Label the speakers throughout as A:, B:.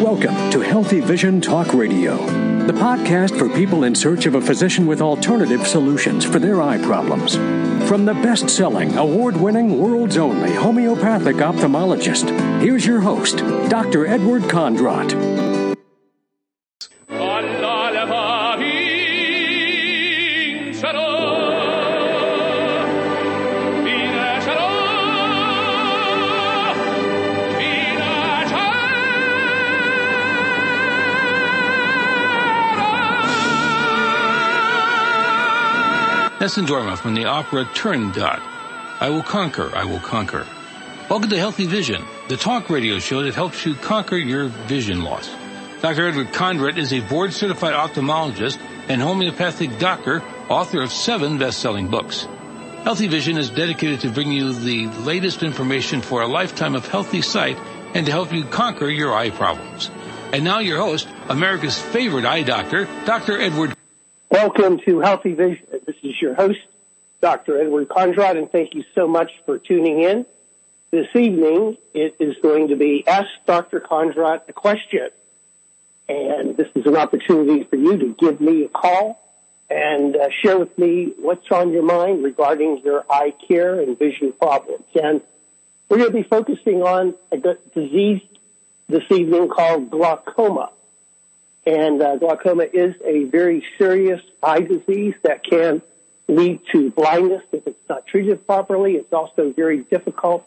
A: Welcome to Healthy Vision Talk Radio, the podcast for people in search of a physician with alternative solutions for their eye problems. From the best selling, award winning, world's only homeopathic ophthalmologist, here's your host, Dr. Edward Kondrot.
B: Nessun Dorma from the opera Turandot. I will conquer, I will conquer. Welcome to Healthy Vision, the talk radio show that helps you conquer your vision loss. Dr. Edward Kondrot is a board certified ophthalmologist and homeopathic doctor, author of seven best-selling books. Healthy Vision is dedicated to bringing you the latest information for a lifetime of healthy sight and to help you conquer your eye problems. And now your host, America's favorite eye doctor, Dr. Edward
C: Welcome to Healthy Vision. This is your host, Dr. Edward Kondrot, and thank you so much for tuning in. This evening, it is going to be Ask Dr. Kondrot a Question. And this is an opportunity for you to give me a call and uh, share with me what's on your mind regarding your eye care and vision problems. And we're going to be focusing on a disease this evening called glaucoma. And uh, glaucoma is a very serious eye disease that can lead to blindness if it's not treated properly. It's also very difficult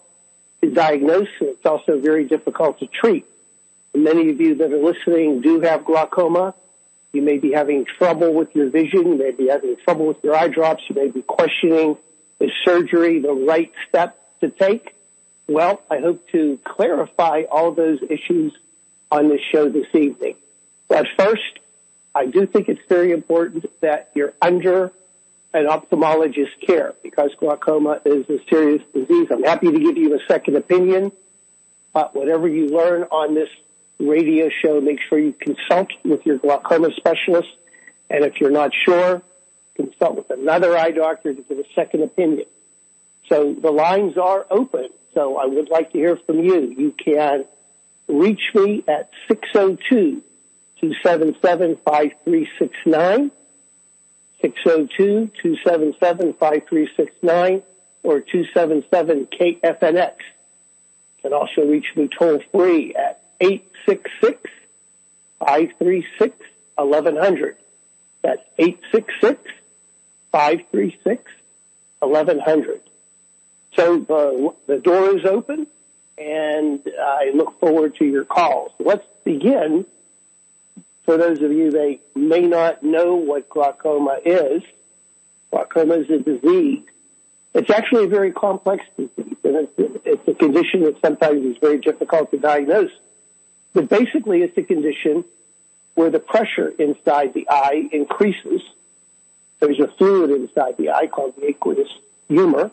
C: to diagnose and it's also very difficult to treat. Many of you that are listening do have glaucoma. You may be having trouble with your vision. You may be having trouble with your eye drops. You may be questioning is surgery the right step to take? Well, I hope to clarify all those issues on this show this evening. But first, I do think it's very important that you're under an ophthalmologist care because glaucoma is a serious disease. I'm happy to give you a second opinion, but whatever you learn on this radio show, make sure you consult with your glaucoma specialist. And if you're not sure, consult with another eye doctor to get a second opinion. So the lines are open. So I would like to hear from you. You can reach me at 602 277-5369, 602-277-5369, or 277-KFNX. You can also reach me toll free at 866-536-1100. That's 866-536-1100. So the, the door is open and I look forward to your calls. Let's begin for those of you that may not know what glaucoma is, glaucoma is a disease. It's actually a very complex disease, and it's, it's a condition that sometimes is very difficult to diagnose. But basically, it's a condition where the pressure inside the eye increases. There's a fluid inside the eye called the aqueous humor,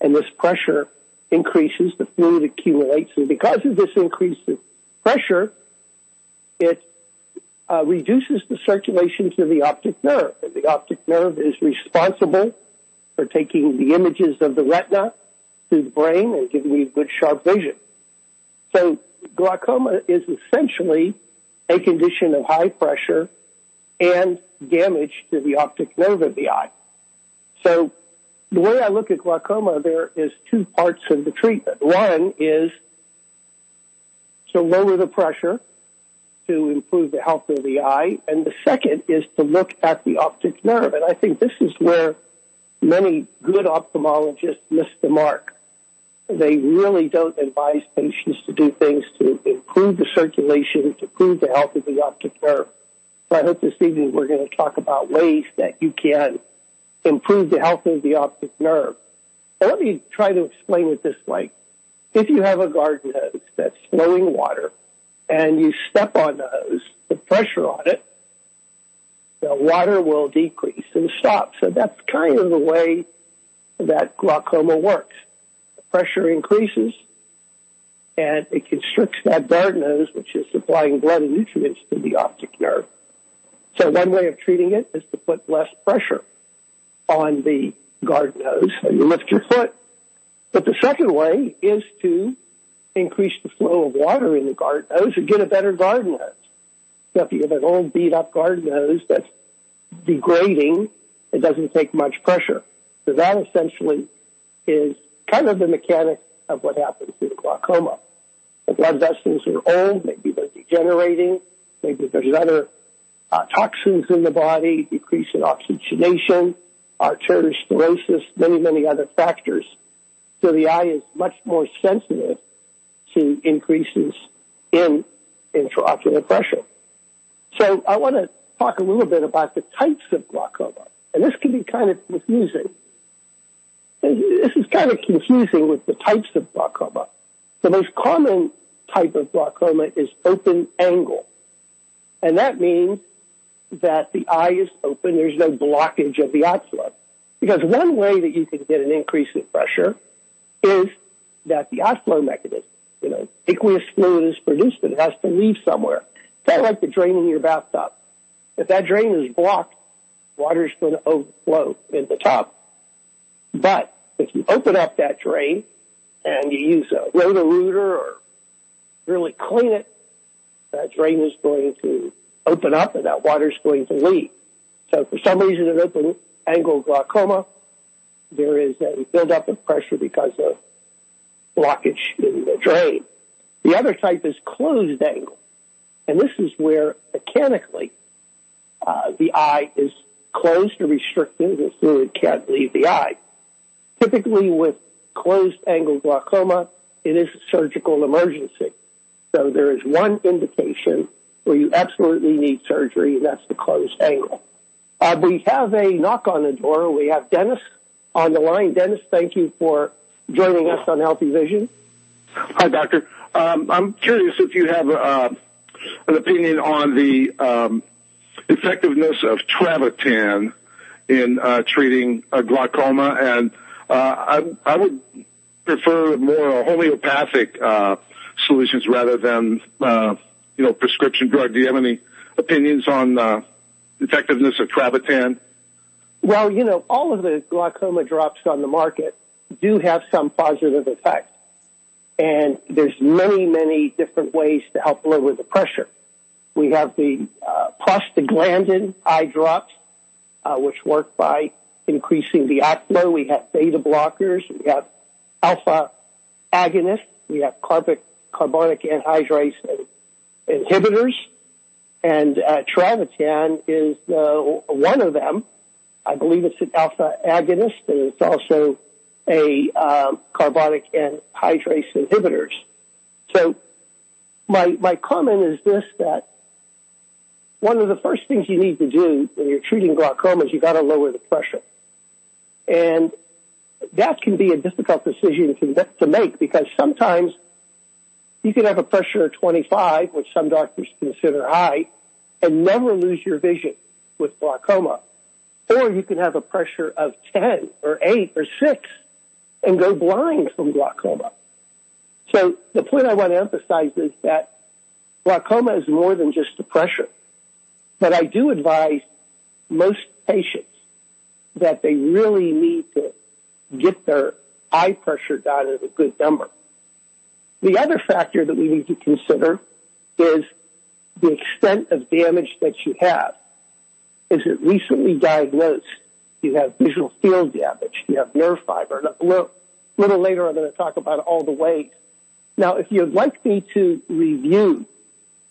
C: and this pressure increases, the fluid accumulates, and because of this increase increased pressure, it uh, reduces the circulation to the optic nerve. And the optic nerve is responsible for taking the images of the retina to the brain and giving you good sharp vision. So glaucoma is essentially a condition of high pressure and damage to the optic nerve of the eye. So the way I look at glaucoma, there is two parts of the treatment. One is to lower the pressure to improve the health of the eye, and the second is to look at the optic nerve. And I think this is where many good ophthalmologists miss the mark. They really don't advise patients to do things to improve the circulation, to improve the health of the optic nerve. So I hope this evening we're going to talk about ways that you can improve the health of the optic nerve. let me try to explain it this way. If you have a garden hose that's flowing water and you step on the hose, the pressure on it, the water will decrease and stop. So that's kind of the way that glaucoma works. The pressure increases and it constricts that garden nose, which is supplying blood and nutrients to the optic nerve. So one way of treating it is to put less pressure on the garden nose So you lift your foot. But the second way is to increase the flow of water in the garden hose or get a better garden hose. So if you have an old beat up garden hose that's degrading, it doesn't take much pressure. So that essentially is kind of the mechanics of what happens in glaucoma. The blood vessels are old, maybe they're degenerating, maybe there's other uh, toxins in the body, decrease in oxygenation, arteriosclerosis, many, many other factors. So the eye is much more sensitive to increases in intraocular pressure. So I want to talk a little bit about the types of glaucoma. And this can be kind of confusing. This is kind of confusing with the types of glaucoma. The most common type of glaucoma is open angle. And that means that the eye is open, there's no blockage of the outflow. Because one way that you can get an increase in pressure is that the outflow mechanism, you know, aqueous fluid is produced, but it has to leave somewhere. It's Kind of like the drain in your bathtub. If that drain is blocked, water is going to overflow in the tub. But if you open up that drain and you use a Roto-Rooter or really clean it, that drain is going to open up and that water is going to leave. So for some reason in open angle glaucoma, there is a buildup of pressure because of blockage in the drain. The other type is closed angle. And this is where mechanically uh, the eye is closed or restricted, the fluid can't leave the eye. Typically with closed angle glaucoma, it is a surgical emergency. So there is one indication where you absolutely need surgery, and that's the closed angle. Uh, we have a knock on the door. We have Dennis on the line. Dennis, thank you for joining us on Healthy Vision.
D: Hi, Doctor. Um, I'm curious if you have uh, an opinion on the um, effectiveness of Travatan in uh, treating glaucoma, and uh, I, I, would prefer more homeopathic uh, solutions rather than uh, you know prescription drug. Do you have any opinions on uh, effectiveness of Travatan?
C: Well, you know, all of the glaucoma drops on the market do have some positive effect. And there's many, many different ways to help lower the pressure. We have the uh, prostaglandin eye drops, uh, which work by increasing the outflow. We have beta blockers. We have alpha agonists. We have carbonic, carbonic anhydrase inhibitors. And uh, Travatan is uh, one of them. I believe it's an alpha agonist, and it's also a um, carbonic anhydrase inhibitors. So my my comment is this: that one of the first things you need to do when you're treating glaucoma is you got to lower the pressure, and that can be a difficult decision to, to make because sometimes you can have a pressure of 25, which some doctors consider high, and never lose your vision with glaucoma. Or you can have a pressure of 10 or 8 or 6 and go blind from glaucoma. So the point I want to emphasize is that glaucoma is more than just a pressure. But I do advise most patients that they really need to get their eye pressure down at a good number. The other factor that we need to consider is the extent of damage that you have. Is it recently diagnosed? You have visual field damage. You have nerve fiber. A little, little later, I'm going to talk about all the ways. Now, if you'd like me to review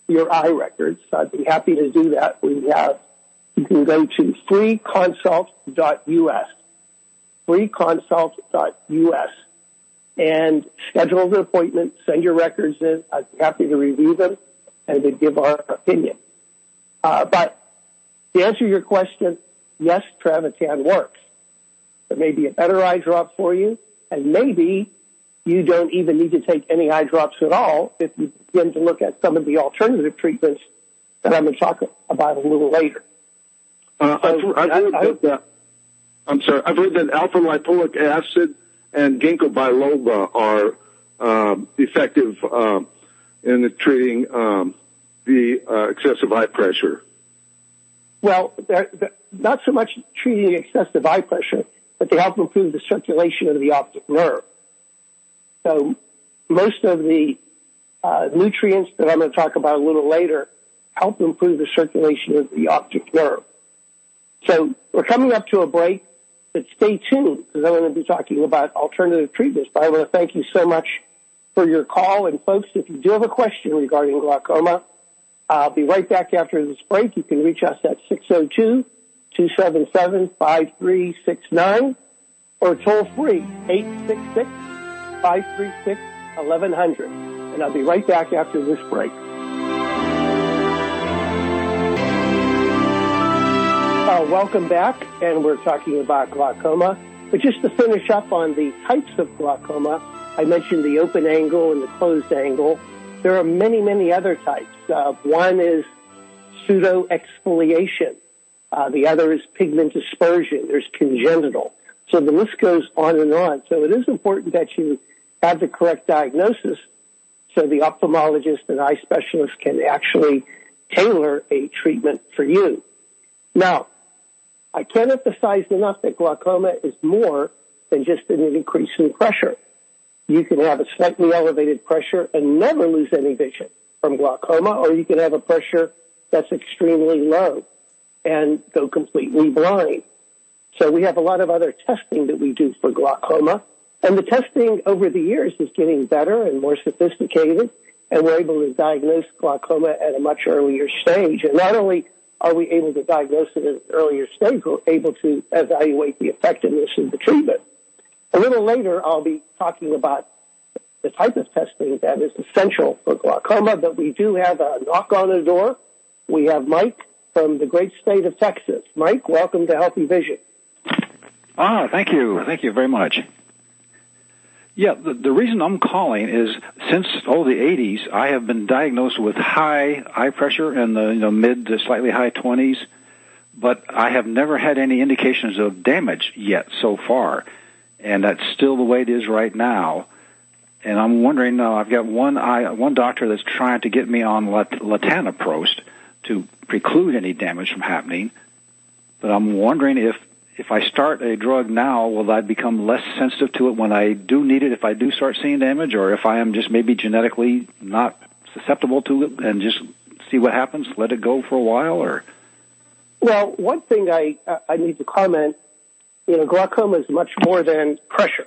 C: your eye records, I'd be happy to do that. We have, you can go to freeconsult.us, freeconsult.us and schedule an appointment, send your records in. I'd be happy to review them and to give our opinion. Uh, but to answer your question, yes, Travatan works. There may be a better eye drop for you, and maybe you don't even need to take any eye drops at all if you begin to look at some of the alternative treatments that I'm going to talk about a little later.
D: Uh, so, I've, I've, heard that, I'm sorry, I've heard that alpha lipoic acid and ginkgo biloba are um, effective um, in treating um, the uh, excessive eye pressure.
C: Well, they're, they're not so much treating excessive eye pressure, but they help improve the circulation of the optic nerve. So most of the uh, nutrients that I'm going to talk about a little later help improve the circulation of the optic nerve. So we're coming up to a break, but stay tuned because I'm going to be talking about alternative treatments. But I want to thank you so much for your call. And folks, if you do have a question regarding glaucoma, I'll be right back after this break. You can reach us at 602 277 5369 or toll free 866 536 1100. And I'll be right back after this break. Uh, welcome back, and we're talking about glaucoma. But just to finish up on the types of glaucoma, I mentioned the open angle and the closed angle. There are many, many other types. Uh, one is pseudo exfoliation. Uh, the other is pigment dispersion. There's congenital. So the list goes on and on. So it is important that you have the correct diagnosis so the ophthalmologist and eye specialist can actually tailor a treatment for you. Now, I can't emphasize enough that glaucoma is more than just an increase in pressure. You can have a slightly elevated pressure and never lose any vision from glaucoma, or you can have a pressure that's extremely low and go completely blind. So we have a lot of other testing that we do for glaucoma. And the testing over the years is getting better and more sophisticated, and we're able to diagnose glaucoma at a much earlier stage. And not only are we able to diagnose it at an earlier stage, we're able to evaluate the effectiveness of the treatment. A little later, I'll be talking about the type of testing that is essential for glaucoma, but we do have a knock on the door. We have Mike from the great state of Texas. Mike, welcome to Healthy Vision.
E: Ah, thank you. Thank you very much. Yeah, the, the reason I'm calling is since oh the 80s, I have been diagnosed with high eye pressure in the you know mid to slightly high 20s, but I have never had any indications of damage yet so far, and that's still the way it is right now. And I'm wondering, uh, I've got one eye, one doctor that's trying to get me on lat- latanoprost to preclude any damage from happening, but I'm wondering if if I start a drug now, will I become less sensitive to it when I do need it, if I do start seeing damage, or if I am just maybe genetically not susceptible to it and just see what happens, let it go for a while, or?
C: Well, one thing I, I need to comment, you know, glaucoma is much more than pressure.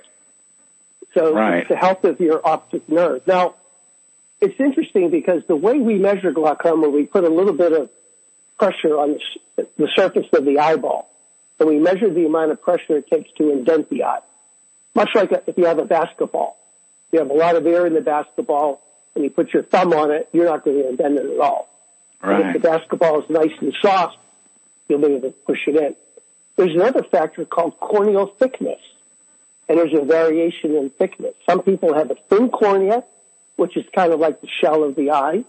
C: So right. it's the health of your optic nerve. Now, it's interesting because the way we measure glaucoma, we put a little bit of pressure on the, the surface of the eyeball and we measure the amount of pressure it takes to indent the eye. Much like if you have a basketball. You have a lot of air in the basketball and you put your thumb on it, you're not going to indent it at all.
E: Right.
C: if the basketball is nice and soft, you'll be able to push it in. There's another factor called corneal thickness. And there's a variation in thickness. Some people have a thin cornea, which is kind of like the shell of the eye.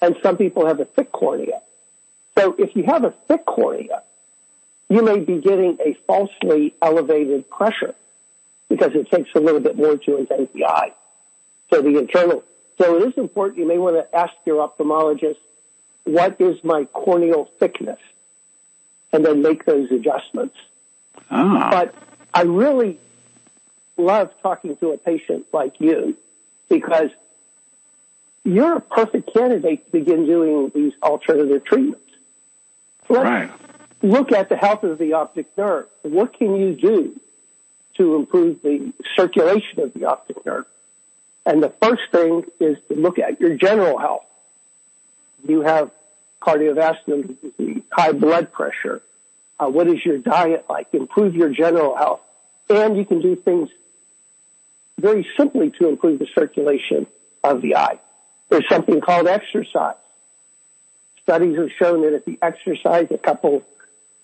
C: And some people have a thick cornea. So if you have a thick cornea, you may be getting a falsely elevated pressure because it takes a little bit more to indent the eye. So the internal, so it is important. You may want to ask your ophthalmologist, what is my corneal thickness? And then make those adjustments.
E: Ah.
C: But I really love talking to a patient like you because you're a perfect candidate to begin doing these alternative treatments.
E: Let's, right
C: look at the health of the optic nerve. What can you do to improve the circulation of the optic nerve? And the first thing is to look at your general health. You have cardiovascular disease, high blood pressure. Uh, what is your diet like? Improve your general health. And you can do things very simply to improve the circulation of the eye. There's something called exercise. Studies have shown that if you exercise a couple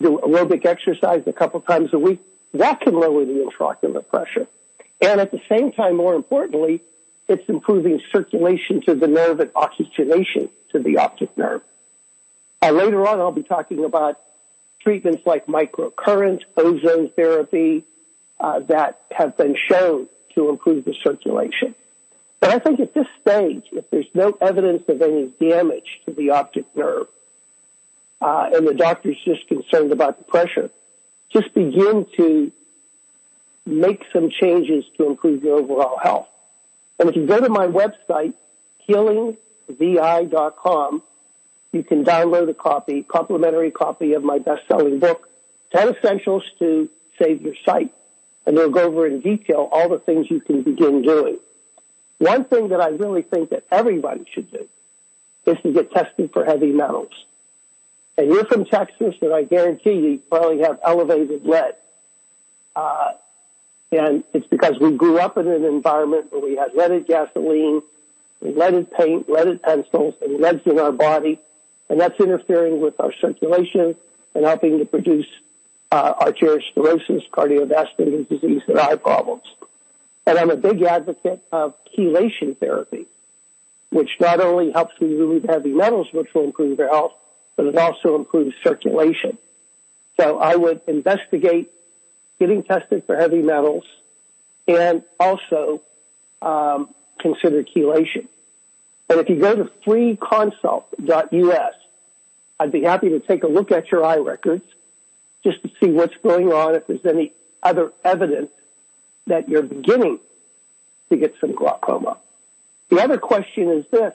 C: do aerobic exercise a couple times a week, that can lower the intraocular pressure. And at the same time, more importantly, it's improving circulation to the nerve and oxygenation to the optic nerve. Uh, later on, I'll be talking about treatments like microcurrent, ozone therapy, uh, that have been shown to improve the circulation. But I think at this stage, if there's no evidence of any damage to the optic nerve, uh, and the doctor's just concerned about the pressure, just begin to make some changes to improve your overall health. And if you go to my website, healingtheeye.com, you can download a copy, complimentary copy of my best-selling book, 10 Essentials to Save Your Sight. And they'll go over in detail all the things you can begin doing. One thing that I really think that everybody should do is to get tested for heavy metals. And you're from Texas, and I guarantee you probably have elevated lead. Uh, and it's because we grew up in an environment where we had leaded gasoline, leaded paint, leaded pencils, and leads in our body. And that's interfering with our circulation and helping to produce uh, arteriosclerosis, cardiovascular disease, and eye problems. And I'm a big advocate of chelation therapy, which not only helps me remove heavy metals, which will improve your health, but it also improves circulation. So I would investigate getting tested for heavy metals and also um, consider chelation. And if you go to freeconsult.us, I'd be happy to take a look at your eye records just to see what's going on, if there's any other evidence that you're beginning to get some glaucoma. The other question is this,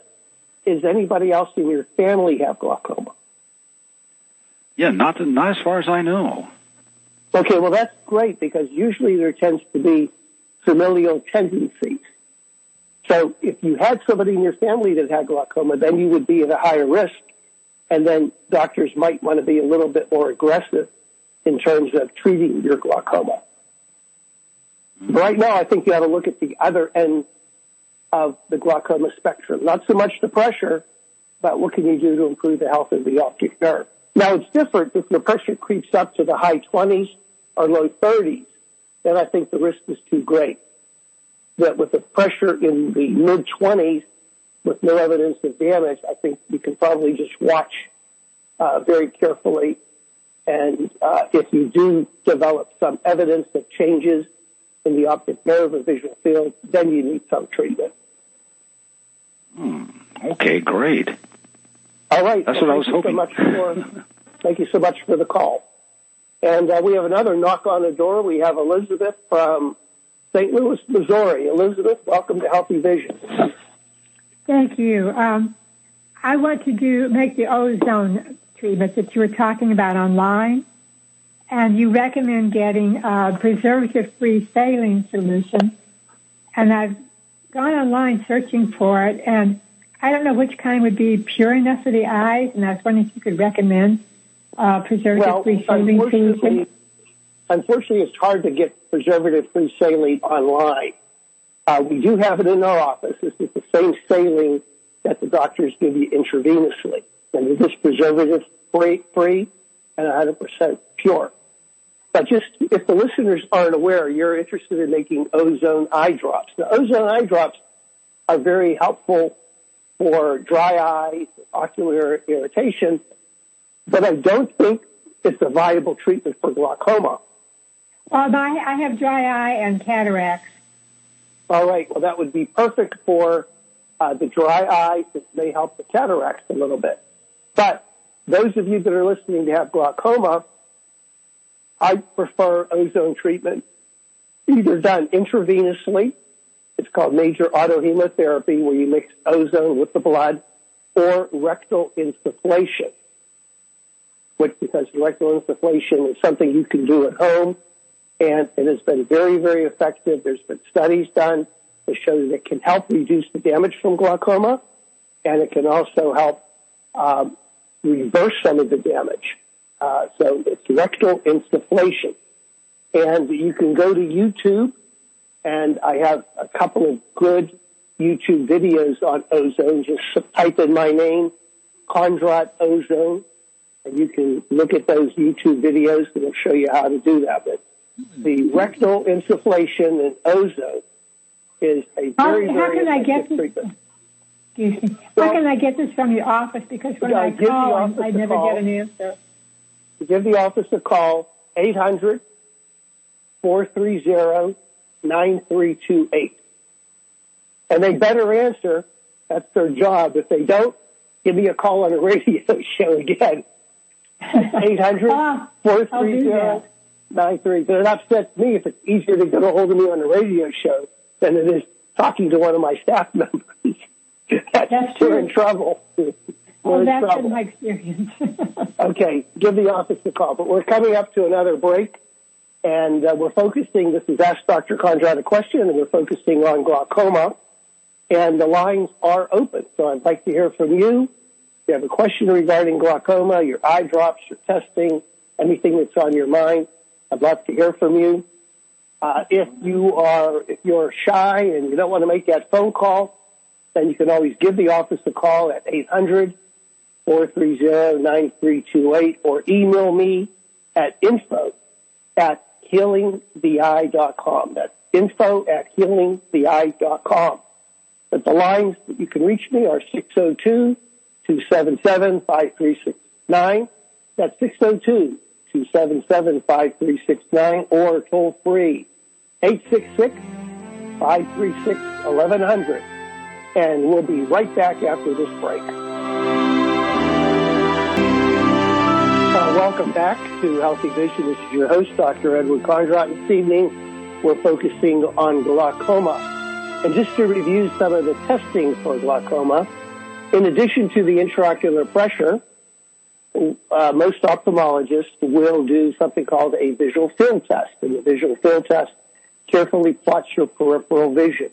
C: is anybody else in your family have glaucoma?
E: Yeah, not, to, not as far as I know.
C: Okay, well that's great because usually there tends to be familial tendencies. So if you had somebody in your family that had glaucoma, then you would be at a higher risk. And then doctors might want to be a little bit more aggressive in terms of treating your glaucoma. Right now, I think you ought to look at the other end of the glaucoma spectrum. Not so much the pressure, but what can you do to improve the health of the optic nerve? Now, it's different if the pressure creeps up to the high 20s or low 30s, then I think the risk is too great. That with the pressure in the mid 20s, with no evidence of damage, I think you can probably just watch uh, very carefully. And uh, if you do develop some evidence of changes in the optic nerve or visual field, then you need some treatment.
E: Hmm. Okay, great.
C: All right.
E: That's
C: well,
E: what I was hoping.
C: So much for, thank you so much for the call. And uh, we have another knock on the door. We have Elizabeth from St. Louis, Missouri. Elizabeth, welcome to Healthy Vision.
F: Thank you. Um, I want to do make the ozone treatment that you were talking about online, and you recommend getting a preservative-free saline solution. And I've gone online searching for it, and I don't know which kind would be pure enough for the eyes, and I was wondering if you could recommend uh, preservative-free
C: well,
F: saline solution.
C: Unfortunately, it's hard to get preservative-free saline online. Uh, we do have it in our office. This is the same saline that the doctors give you intravenously, and it is preservative-free and 100% pure. But just if the listeners aren't aware, you're interested in making ozone eye drops. Now, ozone eye drops are very helpful for dry eye, ocular irritation, but I don't think it's a viable treatment for glaucoma.
F: Um, I, I have dry eye and cataracts.
C: All right, well, that would be perfect for uh, the dry eye. It may help the cataracts a little bit. But those of you that are listening to have glaucoma, I prefer ozone treatment either done intravenously. It's called major autohemotherapy where you mix ozone with the blood or rectal insufflation, which because rectal insufflation is something you can do at home and it has been very, very effective. There's been studies done to show that it can help reduce the damage from glaucoma and it can also help um, reverse some of the damage. Uh, so it's rectal insufflation. And you can go to YouTube, and I have a couple of good YouTube videos on ozone. Just type in my name, Kondrot Ozone, and you can look at those YouTube videos that will show you how to do that. But the rectal insufflation and ozone is a
F: How,
C: very,
F: how
C: very
F: can I get
C: treatment.
F: Excuse me.
C: Well-
F: how can I get this from the office? Because when I call, I never
C: call.
F: get an answer.
C: give the office a call, 800 430 9328. And they better answer. That's their job. If they don't, give me a call on a radio show again. 800
F: Ah, I'll do
C: 430
F: that.
C: 9328. But it upsets me if it's easier to get a hold of me on the radio show than it is talking to one of my staff members. That's,
F: That's
C: we're in trouble. We're
F: Oh,
C: in
F: that's
C: trouble.
F: been my experience.
C: Okay, give the office a call. But we're coming up to another break, and uh, we're focusing. This is Ask Dr. Kondrot a question, and we're focusing on glaucoma. And the lines are open, so I'd like to hear from you. If you have a question regarding glaucoma, your eye drops, your testing, anything that's on your mind, I'd love to hear from you. Uh, if you are if you're shy and you don't want to make that phone call, then you can always give the office a call at 800 430-9328 or email me at info at healingtheeye.com. That's info at healingtheeye.com. But the lines that you can reach me are 602-277-5369. That's 602-277-5369 or toll free 866-536-1100. And we'll be right back after this break. Uh, welcome back to Healthy Vision. This is your host, Dr. Edward Kondrot. This evening, we're focusing on glaucoma. And just to review some of the testing for glaucoma, in addition to the intraocular pressure, uh, most ophthalmologists will do something called a visual field test. And the visual field test carefully plots your peripheral vision.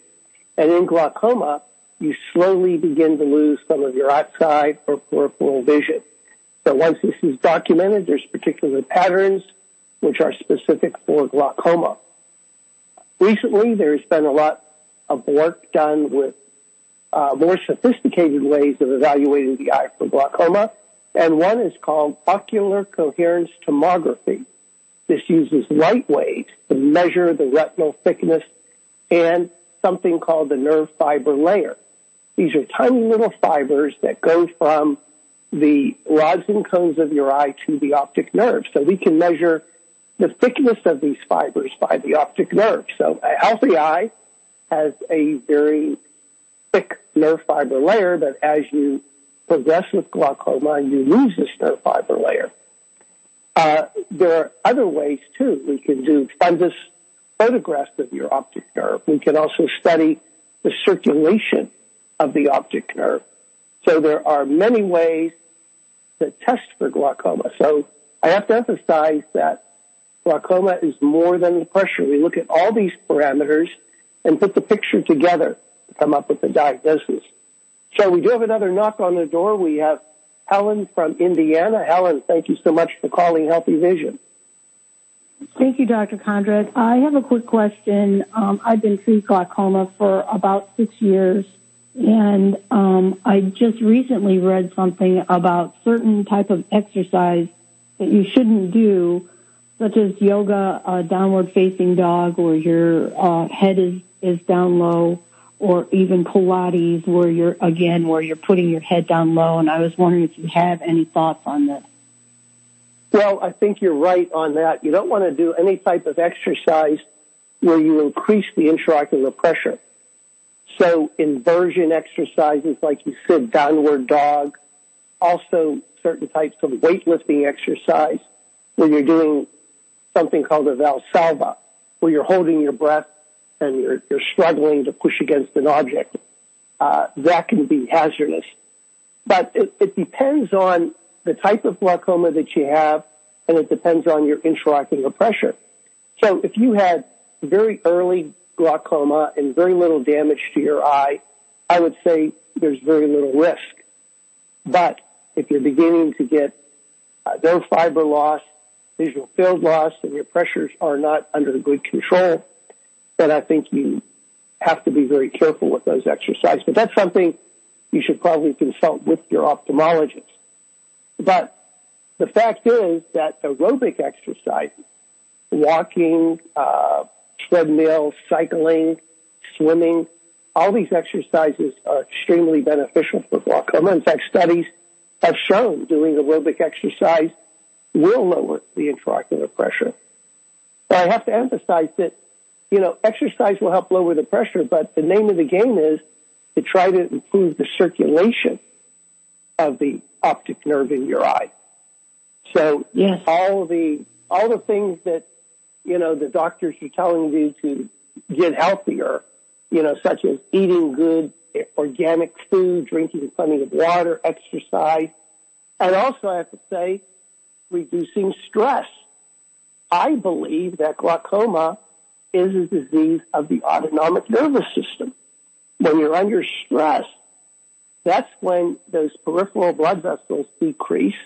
C: And in glaucoma, you slowly begin to lose some of your outside or peripheral vision. So once this is documented, there's particular patterns which are specific for glaucoma. Recently, there's been a lot of work done with uh, more sophisticated ways of evaluating the eye for glaucoma, and one is called ocular coherence tomography. This uses light waves to measure the retinal thickness and something called the nerve fiber layer. These are tiny little fibers that go from the rods and cones of your eye to the optic nerve. So we can measure the thickness of these fibers by the optic nerve. So a healthy eye has a very thick nerve fiber layer, but as you progress with glaucoma, you lose this nerve fiber layer. Uh, there are other ways too. We can do fundus photographs of your optic nerve. We can also study the circulation of the optic nerve. So there are many ways to test for glaucoma. So I have to emphasize that glaucoma is more than the pressure. We look at all these parameters and put the picture together to come up with the diagnosis. So we do have another knock on the door. We have Helen from Indiana. Helen, thank you so much for calling Healthy Vision.
G: Thank you, Dr. Kondrot. I have a quick question. Um, I've been treating glaucoma for about six years, and um, I just recently read something about certain type of exercise that you shouldn't do, such as yoga, downward facing dog, where your uh, head is is down low, or even Pilates, where you're again where you're putting your head down low. And I was wondering if you have any thoughts on this.
C: Well, I think you're right on that. You don't want to do any type of exercise where you increase the intraocular pressure. So inversion exercises, like you said, downward dog, also certain types of weightlifting exercise where you're doing something called a valsalva, where you're holding your breath and you're, you're struggling to push against an object. Uh, that can be hazardous. But it, it depends on the type of glaucoma that you have, and it depends on your intraocular pressure. So if you had very early glaucoma and very little damage to your eye, I would say there's very little risk. But if you're beginning to get uh, nerve fiber loss, visual field loss, and your pressures are not under good control, then I think you have to be very careful with those exercises. But that's something you should probably consult with your ophthalmologist. But the fact is that aerobic exercises, walking, uh, treadmill, cycling, swimming, all these exercises are extremely beneficial for glaucoma. In fact, studies have shown doing aerobic exercise will lower the intraocular pressure. But I have to emphasize that, you know, exercise will help lower the pressure, but the name of the game is to try to improve the circulation of the optic nerve in your eye. So
G: Yes.
C: all the all the things that you know the doctors are telling you to get healthier you know, such as eating good organic food, drinking plenty of water, exercise, and also I have to say, reducing stress. I believe that glaucoma is a disease of the autonomic nervous system. When you're under stress, that's when those peripheral blood vessels decrease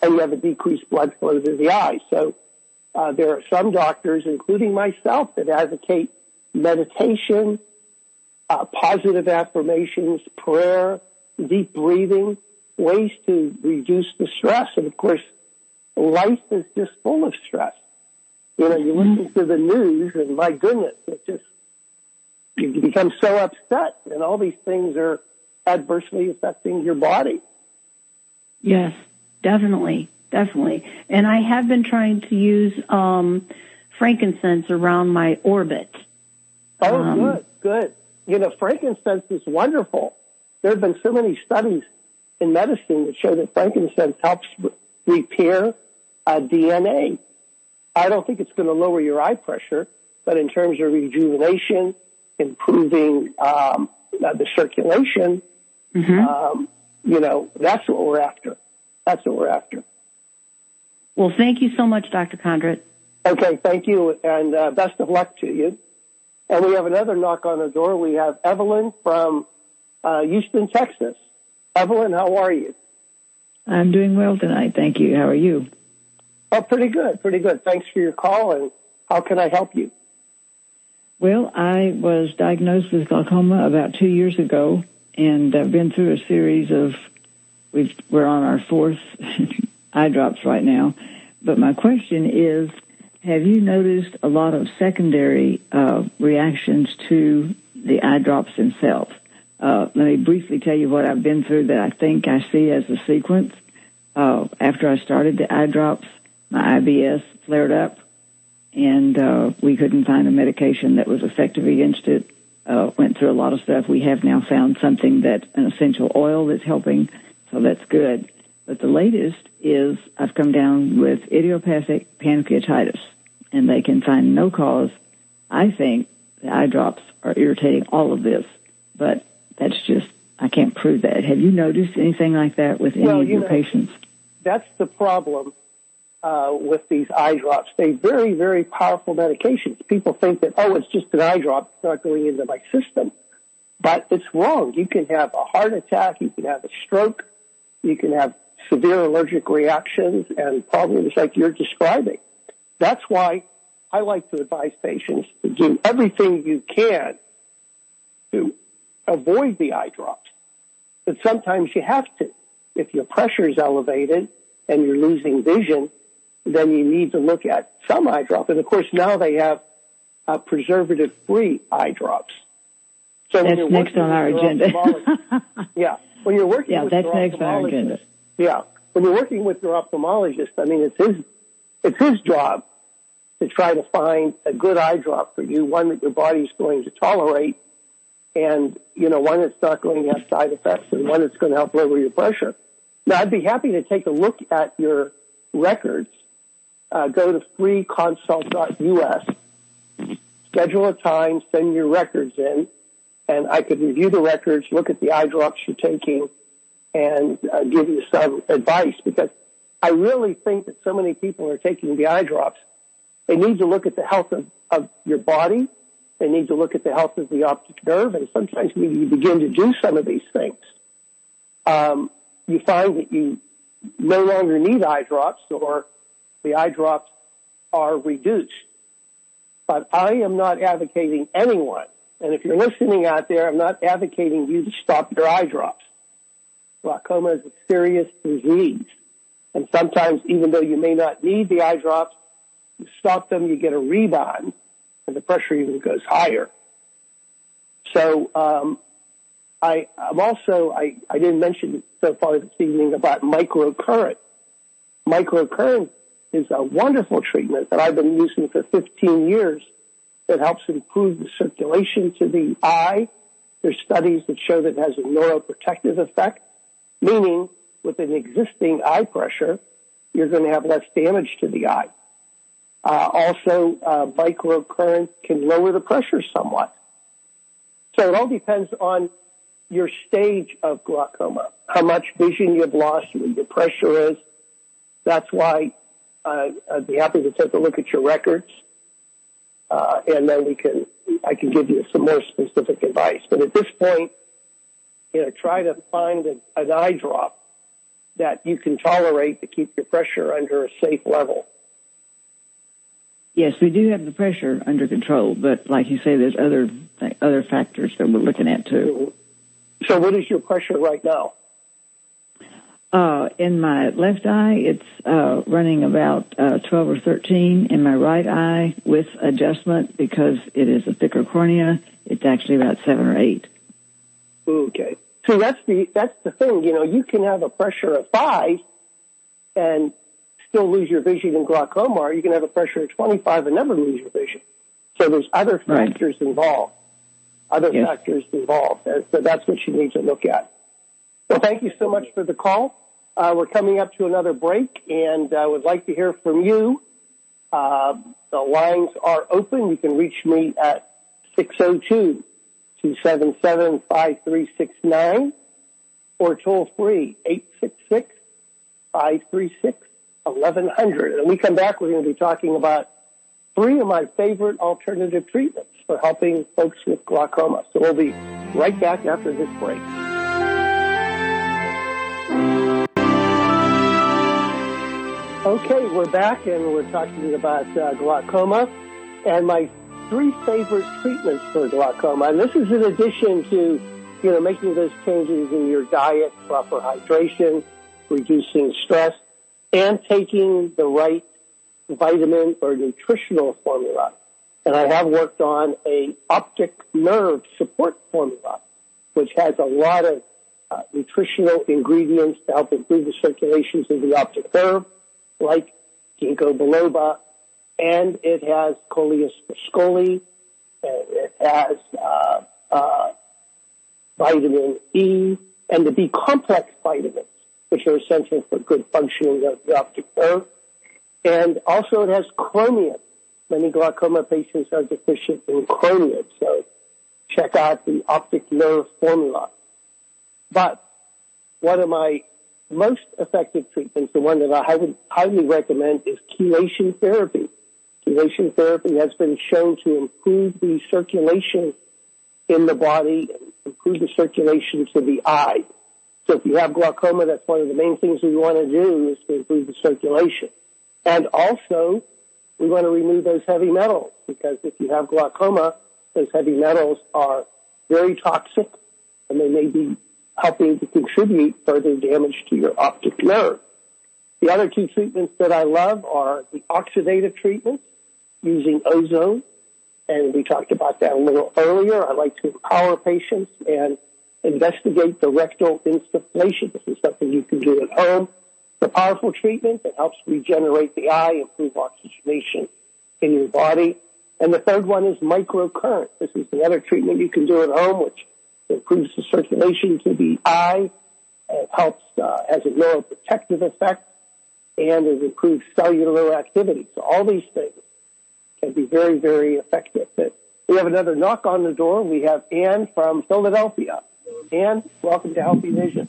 C: and you have a decreased blood flow to the eye. So uh, there are some doctors, including myself, that advocate meditation, uh, positive affirmations, prayer, deep breathing, ways to reduce the stress. And of course, life is just full of stress. You know, you listen to the news and my goodness, it just, you become so upset and all these things are adversely affecting your body.
G: Yes, definitely, definitely. And I have been trying to use, um, frankincense around my orbit.
C: Oh, um, good, good. You know, frankincense is wonderful. There have been so many studies in medicine that show that frankincense helps repair uh, DNA. I don't think it's going to lower your eye pressure, but in terms of rejuvenation, improving um, uh, the circulation, mm-hmm. um, you know, that's what we're after. That's what we're after.
G: Well, thank you so much, Dr. Kondrot.
C: Okay, thank you, and uh, best of luck to you. And we have another knock on the door. We have Evelyn from uh, Houston, Texas. Evelyn, how are you?
H: I'm doing well tonight. Thank you. How are you?
C: Oh, pretty good. Pretty good. Thanks for your call. And how can I help you?
H: Well, I was diagnosed with glaucoma about two years ago, and I've been through a series of. We've, we're on our fourth eye drops right now. But my question is, have you noticed a lot of secondary uh, reactions to the eye drops themselves? Uh, let me briefly tell you what I've been through that I think I see as a sequence. Uh, after I started the eye drops, my IBS flared up, and uh, we couldn't find a medication that was effective against it. Uh, went through a lot of stuff. We have now found something that an essential oil that's helping, so that's good. But the latest is I've come down with idiopathic pancreatitis, and they can find no cause. I think the eye drops are irritating all of this, but that's just, I can't prove that. Have you noticed anything like that with any well, of you your know, patients?
C: That's the problem uh, with these eye drops. They're very, very powerful medications. People think that, oh, it's just an eye drop. It's not going into my system. But it's wrong. You can have a heart attack. You can have a stroke. You can have severe allergic reactions and problems like you're describing. That's why I like to advise patients to do everything you can to avoid the eye drops. But sometimes you have to. If your pressure is elevated and you're losing vision, then you need to look at some eye drop. And of course, now they have uh, preservative-free eye drops.
H: So that's next on our agenda.
C: yeah, when you're working
H: yeah,
C: with
H: that's next on our agenda.
C: Yeah, when you're working with your ophthalmologist, I mean, it's his it's his job to try to find a good eye drop for you, one that your body's going to tolerate, and you know, one that's not going to have side effects, and one that's going to help lower your pressure. Now, I'd be happy to take a look at your records. Uh, go to freeconsult.us, schedule a time, send your records in, and I could review the records, look at the eye drops you're taking, and uh, give you some advice because I really think that so many people are taking the eye drops. They need to look at the health of, of your body. They need to look at the health of the optic nerve. And sometimes when you begin to do some of these things, um, you find that you no longer need eye drops or the eye drops are reduced. But I am not advocating anyone, and if you're listening out there, I'm not advocating you to stop your eye drops. Glaucoma is a serious disease. And sometimes, even though you may not need the eye drops, you stop them, you get a rebound, and the pressure even goes higher. So, um, I, am also, I, I didn't mention so far this evening about microcurrent. Microcurrent is a wonderful treatment that I've been using for 15 years that helps improve the circulation to the eye. There's studies that show that it has a neuroprotective effect meaning with an existing eye pressure, you're going to have less damage to the eye. Uh, also, uh, microcurrent can lower the pressure somewhat. So it all depends on your stage of glaucoma, how much vision you've lost, what your pressure is. That's why uh, I'd be happy to take a look at your records, uh, and then we can I can give you some more specific advice. But at this point, you know, try to find an, an eye drop that you can tolerate to keep your pressure under a safe level.
H: Yes, we do have the pressure under control, but like you say, there's other other factors that we're looking at too.
C: So, what is your pressure right now?
H: Uh, in my left eye, it's uh, running about uh, 12 or 13. In my right eye, with adjustment, because it is a thicker cornea, it's actually about seven or eight.
C: Okay. See, that's the that's the thing. You know, you can have a pressure of five and still lose your vision in glaucoma, or you can have a pressure of 25 and never lose your vision. So there's other factors right. involved. Other yes. factors involved. And so that's what you need to look at. Well, thank you so much for the call. Uh, we're coming up to another break, and I would like to hear from you. Uh, the lines are open. You can reach me at 602 277 5369 or toll free 866 536 1100. And we come back, we're going to be talking about three of my favorite alternative treatments for helping folks with glaucoma. So we'll be right back after this break. Okay, we're back and we're talking about uh, glaucoma and my three favorite treatments for glaucoma. And this is in addition to, you know, making those changes in your diet, proper hydration, reducing stress, and taking the right vitamin or nutritional formula. And I have worked on a optic nerve support formula, which has a lot of uh, nutritional ingredients to help improve the circulations of the optic nerve like ginkgo biloba, and it has Coleus and it has uh, uh, vitamin E, and the B complex vitamins, which are essential for good functioning of the optic nerve. And also it has chromium. Many glaucoma patients are deficient in chromium, so check out the optic nerve formula. But one of my most effective treatments, the one that I would highly recommend is chelation therapy. Therapy has been shown to improve the circulation in the body, improve the circulation to the eye. So if you have glaucoma, that's one of the main things we want to do is to improve the circulation. And also, we want to remove those heavy metals because if you have glaucoma, those heavy metals are very toxic and they may be helping to contribute further damage to your optic nerve. The other two treatments that I love are the oxidative treatments using ozone, and we talked about that a little earlier. I like to empower patients and investigate the rectal insufflation. This is something you can do at home. The powerful treatment that helps regenerate the eye, improve oxygenation in your body. And the third one is microcurrent. This is another treatment you can do at home, which improves the circulation to the eye, it helps, uh, has a neuroprotective effect, and it improves cellular activity. So all these things can be very, very effective. But we have another knock on the door. We have Anne from Philadelphia. Anne, welcome to Healthy Vision.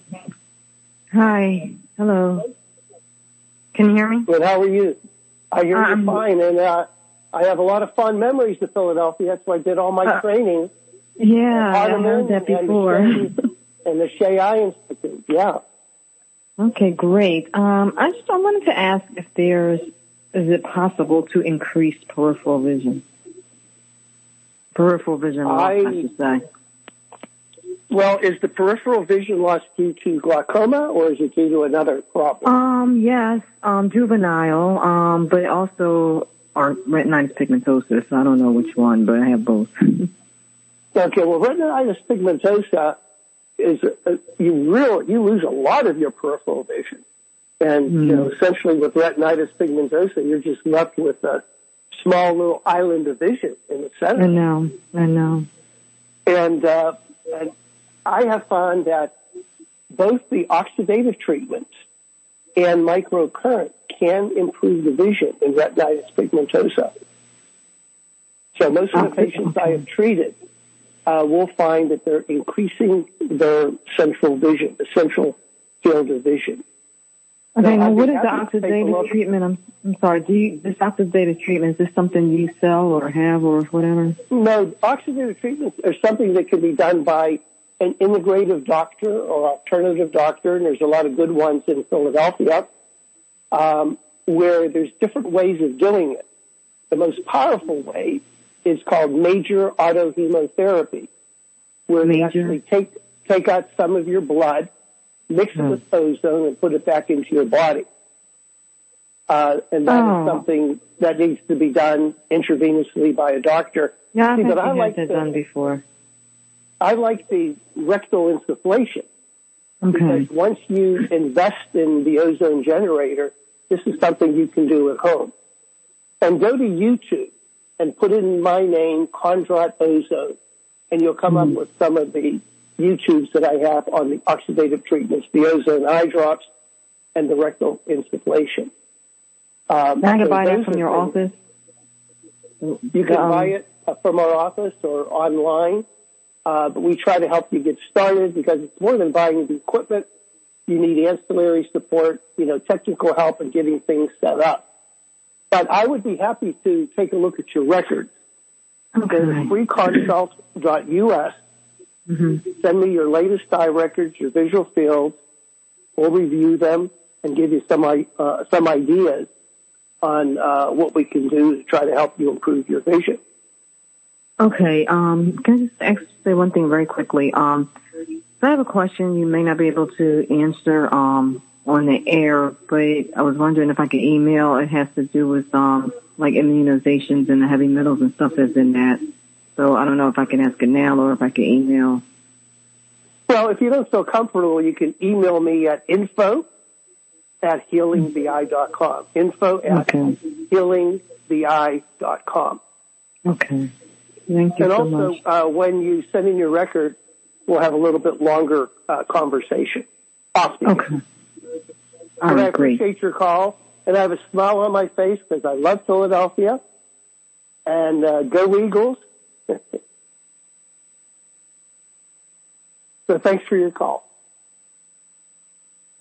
I: Hi. Hello. Can you hear me?
C: Good. How are you? I hear um, you fine, and uh, I have a lot of fond memories of Philadelphia. That's where I did all my uh, training
I: yeah, I heard that before.
C: And the, and the Scheie Institute, yeah.
I: Okay, great. Um, I just I wanted to ask if there's is it possible to increase peripheral vision? Peripheral vision loss, I, I should say.
C: Well, is the peripheral vision loss due to glaucoma or is it due to another problem?
I: Um, yes, um, juvenile, um, but also or retinitis pigmentosa. I don't know which one, but I have both.
C: Okay, well, retinitis pigmentosa is uh, you real you lose a lot of your peripheral vision, and mm. you know essentially with retinitis pigmentosa, you're just left with a small little island of vision in the center.
I: I know, I know.
C: And, uh, and I have found that both the oxidative treatments and microcurrent can improve the vision in retinitis pigmentosa. So most of the patients I have treated uh, we'll find that they're increasing their central vision, the central field of vision.
I: Okay,
C: So
I: what is the
C: happy to take a
I: oxidative treatment? I'm, I'm sorry, do you, this oxidative treatment, is this something you sell or have or whatever?
C: No, oxidative treatments are something that can be done by an integrative doctor or alternative doctor, and there's a lot of good ones in Philadelphia, um, where there's different ways of doing it. The most powerful way is called major autohemotherapy, where they actually take take out some of your blood, mix it
I: Hmm.
C: with ozone, and put it back into your body. Uh, and that is
I: Oh.
C: something that needs to be done intravenously by a doctor.
I: Yeah,
C: See,
I: had,
C: but I like
I: that
C: the-
I: done before.
C: I like the rectal insufflation
I: Okay.
C: because once you invest in the ozone generator, this is something you can do at home. And go to YouTube and put in my name, Kondrot Ozone, and you'll come up with some of the YouTubes that I have on the oxidative treatments, the ozone eye drops, and the rectal insufflation. Um,
I: I can
C: so
I: buy that from your
C: things-
I: office?
C: You can
I: Um,
C: buy it uh, from our office or online, uh, but we try to help you get started because it's more than buying the equipment. You need ancillary support, you know, technical help in getting things set up. But I would be happy to take a look at your records. Okay. Go to freeconsult.us.
I: hmm
C: Send me your latest eye records, your visual fields. We'll review them and give you some uh, some ideas on uh, what we can do to try to help you improve your vision.
I: Okay. Um, can I just ask, say one thing very quickly? Um, I have a question you may not be able to answer um, on the air, but I was wondering if I could email. It has to do with um, like immunizations and the heavy metals and stuff that's in that. So I don't know if I can ask it now or if I can email.
C: Well, if you don't feel comfortable, you can email me at info at healingtheeye.com. Info at
I: Okay.
C: healingtheeye.com.
I: Okay. Thank you
C: And
I: so
C: also,
I: much.
C: uh, when you send in your record, we'll have a little bit longer uh, conversation. Air.
I: Okay. All
C: I
I: great.
C: appreciate your call, and I have a smile on my face because I love Philadelphia. And uh, go Eagles! so thanks for your call.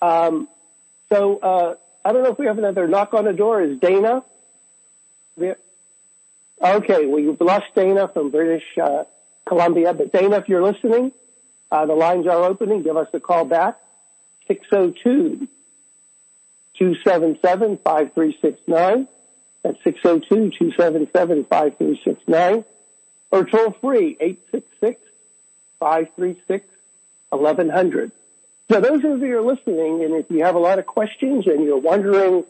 C: Um, so uh, I don't know if we have another knock on the door. Is Dana? there? Okay, we lost Dana from British uh, Columbia, but Dana, if you're listening, uh, the lines are opening. Give us a call back. 602 277 5369. That's 602 277 5369. Or toll free 866 536 1100. So those of you who are listening, and if you have a lot of questions and you're wondering,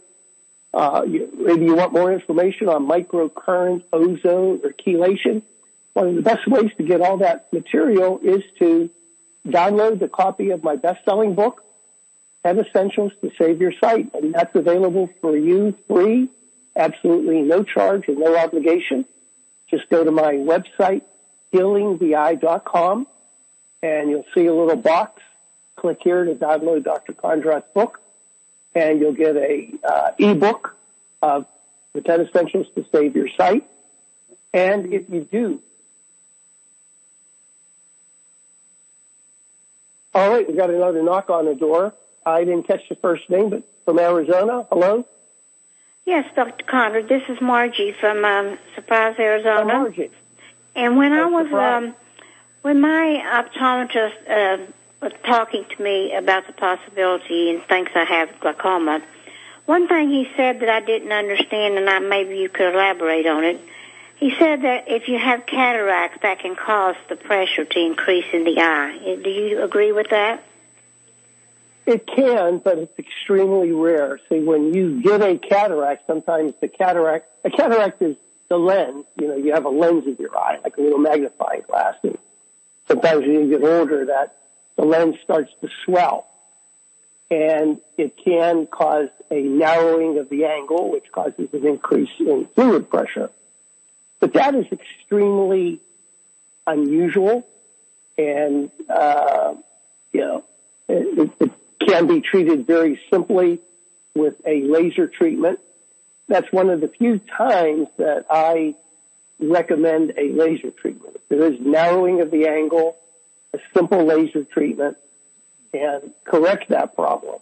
C: uh, you, maybe you want more information on microcurrent, ozone, or chelation, one of the best ways to get all that material is to download the copy of my best-selling book, 10 Essentials to Save Your Sight. And that's available for you free, absolutely no charge and no obligation. Just go to my website, healingtheeye.com, and you'll see a little box. Click here to download Dr. Kondrot's book, and you'll get a uh, ebook of the 10 Essentials to Save Your Sight. And if you do, all right, we got another knock on the door. I didn't catch the first name, but from Arizona. Hello,
J: Yes, Dr. Conrad. This is Margie from um, Surprise, Arizona.
C: Margie.
J: And when I
C: Oh,
J: was, um, when my optometrist uh, was talking to me about the possibility and thinks I have glaucoma, one thing he said that I didn't understand, and I, maybe you could elaborate on it. He said that if you have cataracts, that can cause the pressure to increase in the eye. Do you agree with that?
C: It can, but it's extremely rare. See, when you get a cataract, sometimes the cataract, a cataract is the lens. You know, you have a lens in your eye, like a little magnifying glass. And sometimes when you get older, that the lens starts to swell. And it can cause a narrowing of the angle, which causes an increase in fluid pressure. But that is extremely unusual and, uh, you know, it, it can be treated very simply with a laser treatment. That's one of the few times that I recommend a laser treatment. There is narrowing of the angle, a simple laser treatment, and correct that problem.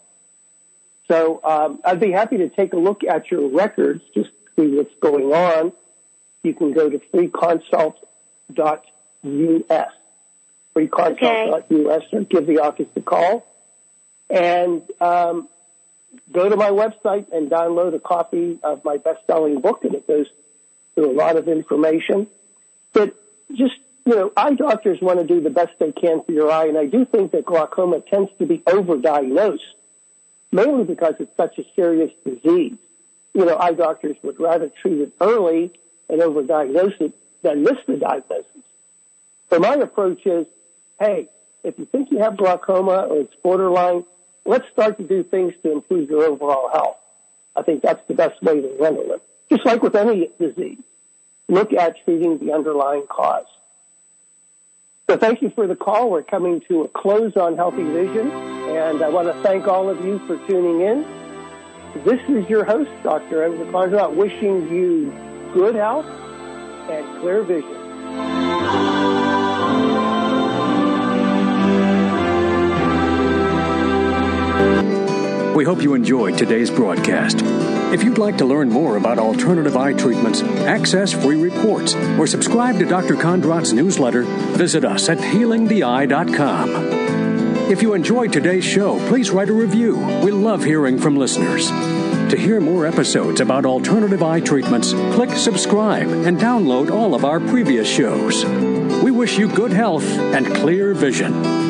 C: So um, I'd be happy to take a look at your records just to see what's going on. You can go to freeconsult.us, freeconsult.us, or give the office a call. And um, go to my website and download a copy of my best-selling book, and it goes through a lot of information. But just, you know, eye doctors want to do the best they can for your eye, and I do think that glaucoma tends to be overdiagnosed, mainly because it's such a serious disease. You know, eye doctors would rather treat it early and overdiagnose it than miss the diagnosis. So my approach is, hey, if you think you have glaucoma or it's borderline, let's start to do things to improve your overall health. I think that's the best way to handle it. Just like with any disease, look at treating the underlying cause. So thank you for the call. We're coming to a close on Healthy Vision, and I want to thank all of you for tuning in. This is your host, Dr. Edward Kondrot, wishing you good health and clear vision.
A: We hope you enjoyed today's broadcast. If you'd like to learn more about alternative eye treatments, access free reports, or subscribe to Dr. Kondrot's newsletter, visit us at healingtheeye.com. If you enjoyed today's show, please write a review. We love hearing from listeners. To hear more episodes about alternative eye treatments, click subscribe and download all of our previous shows. We wish you good health and clear vision.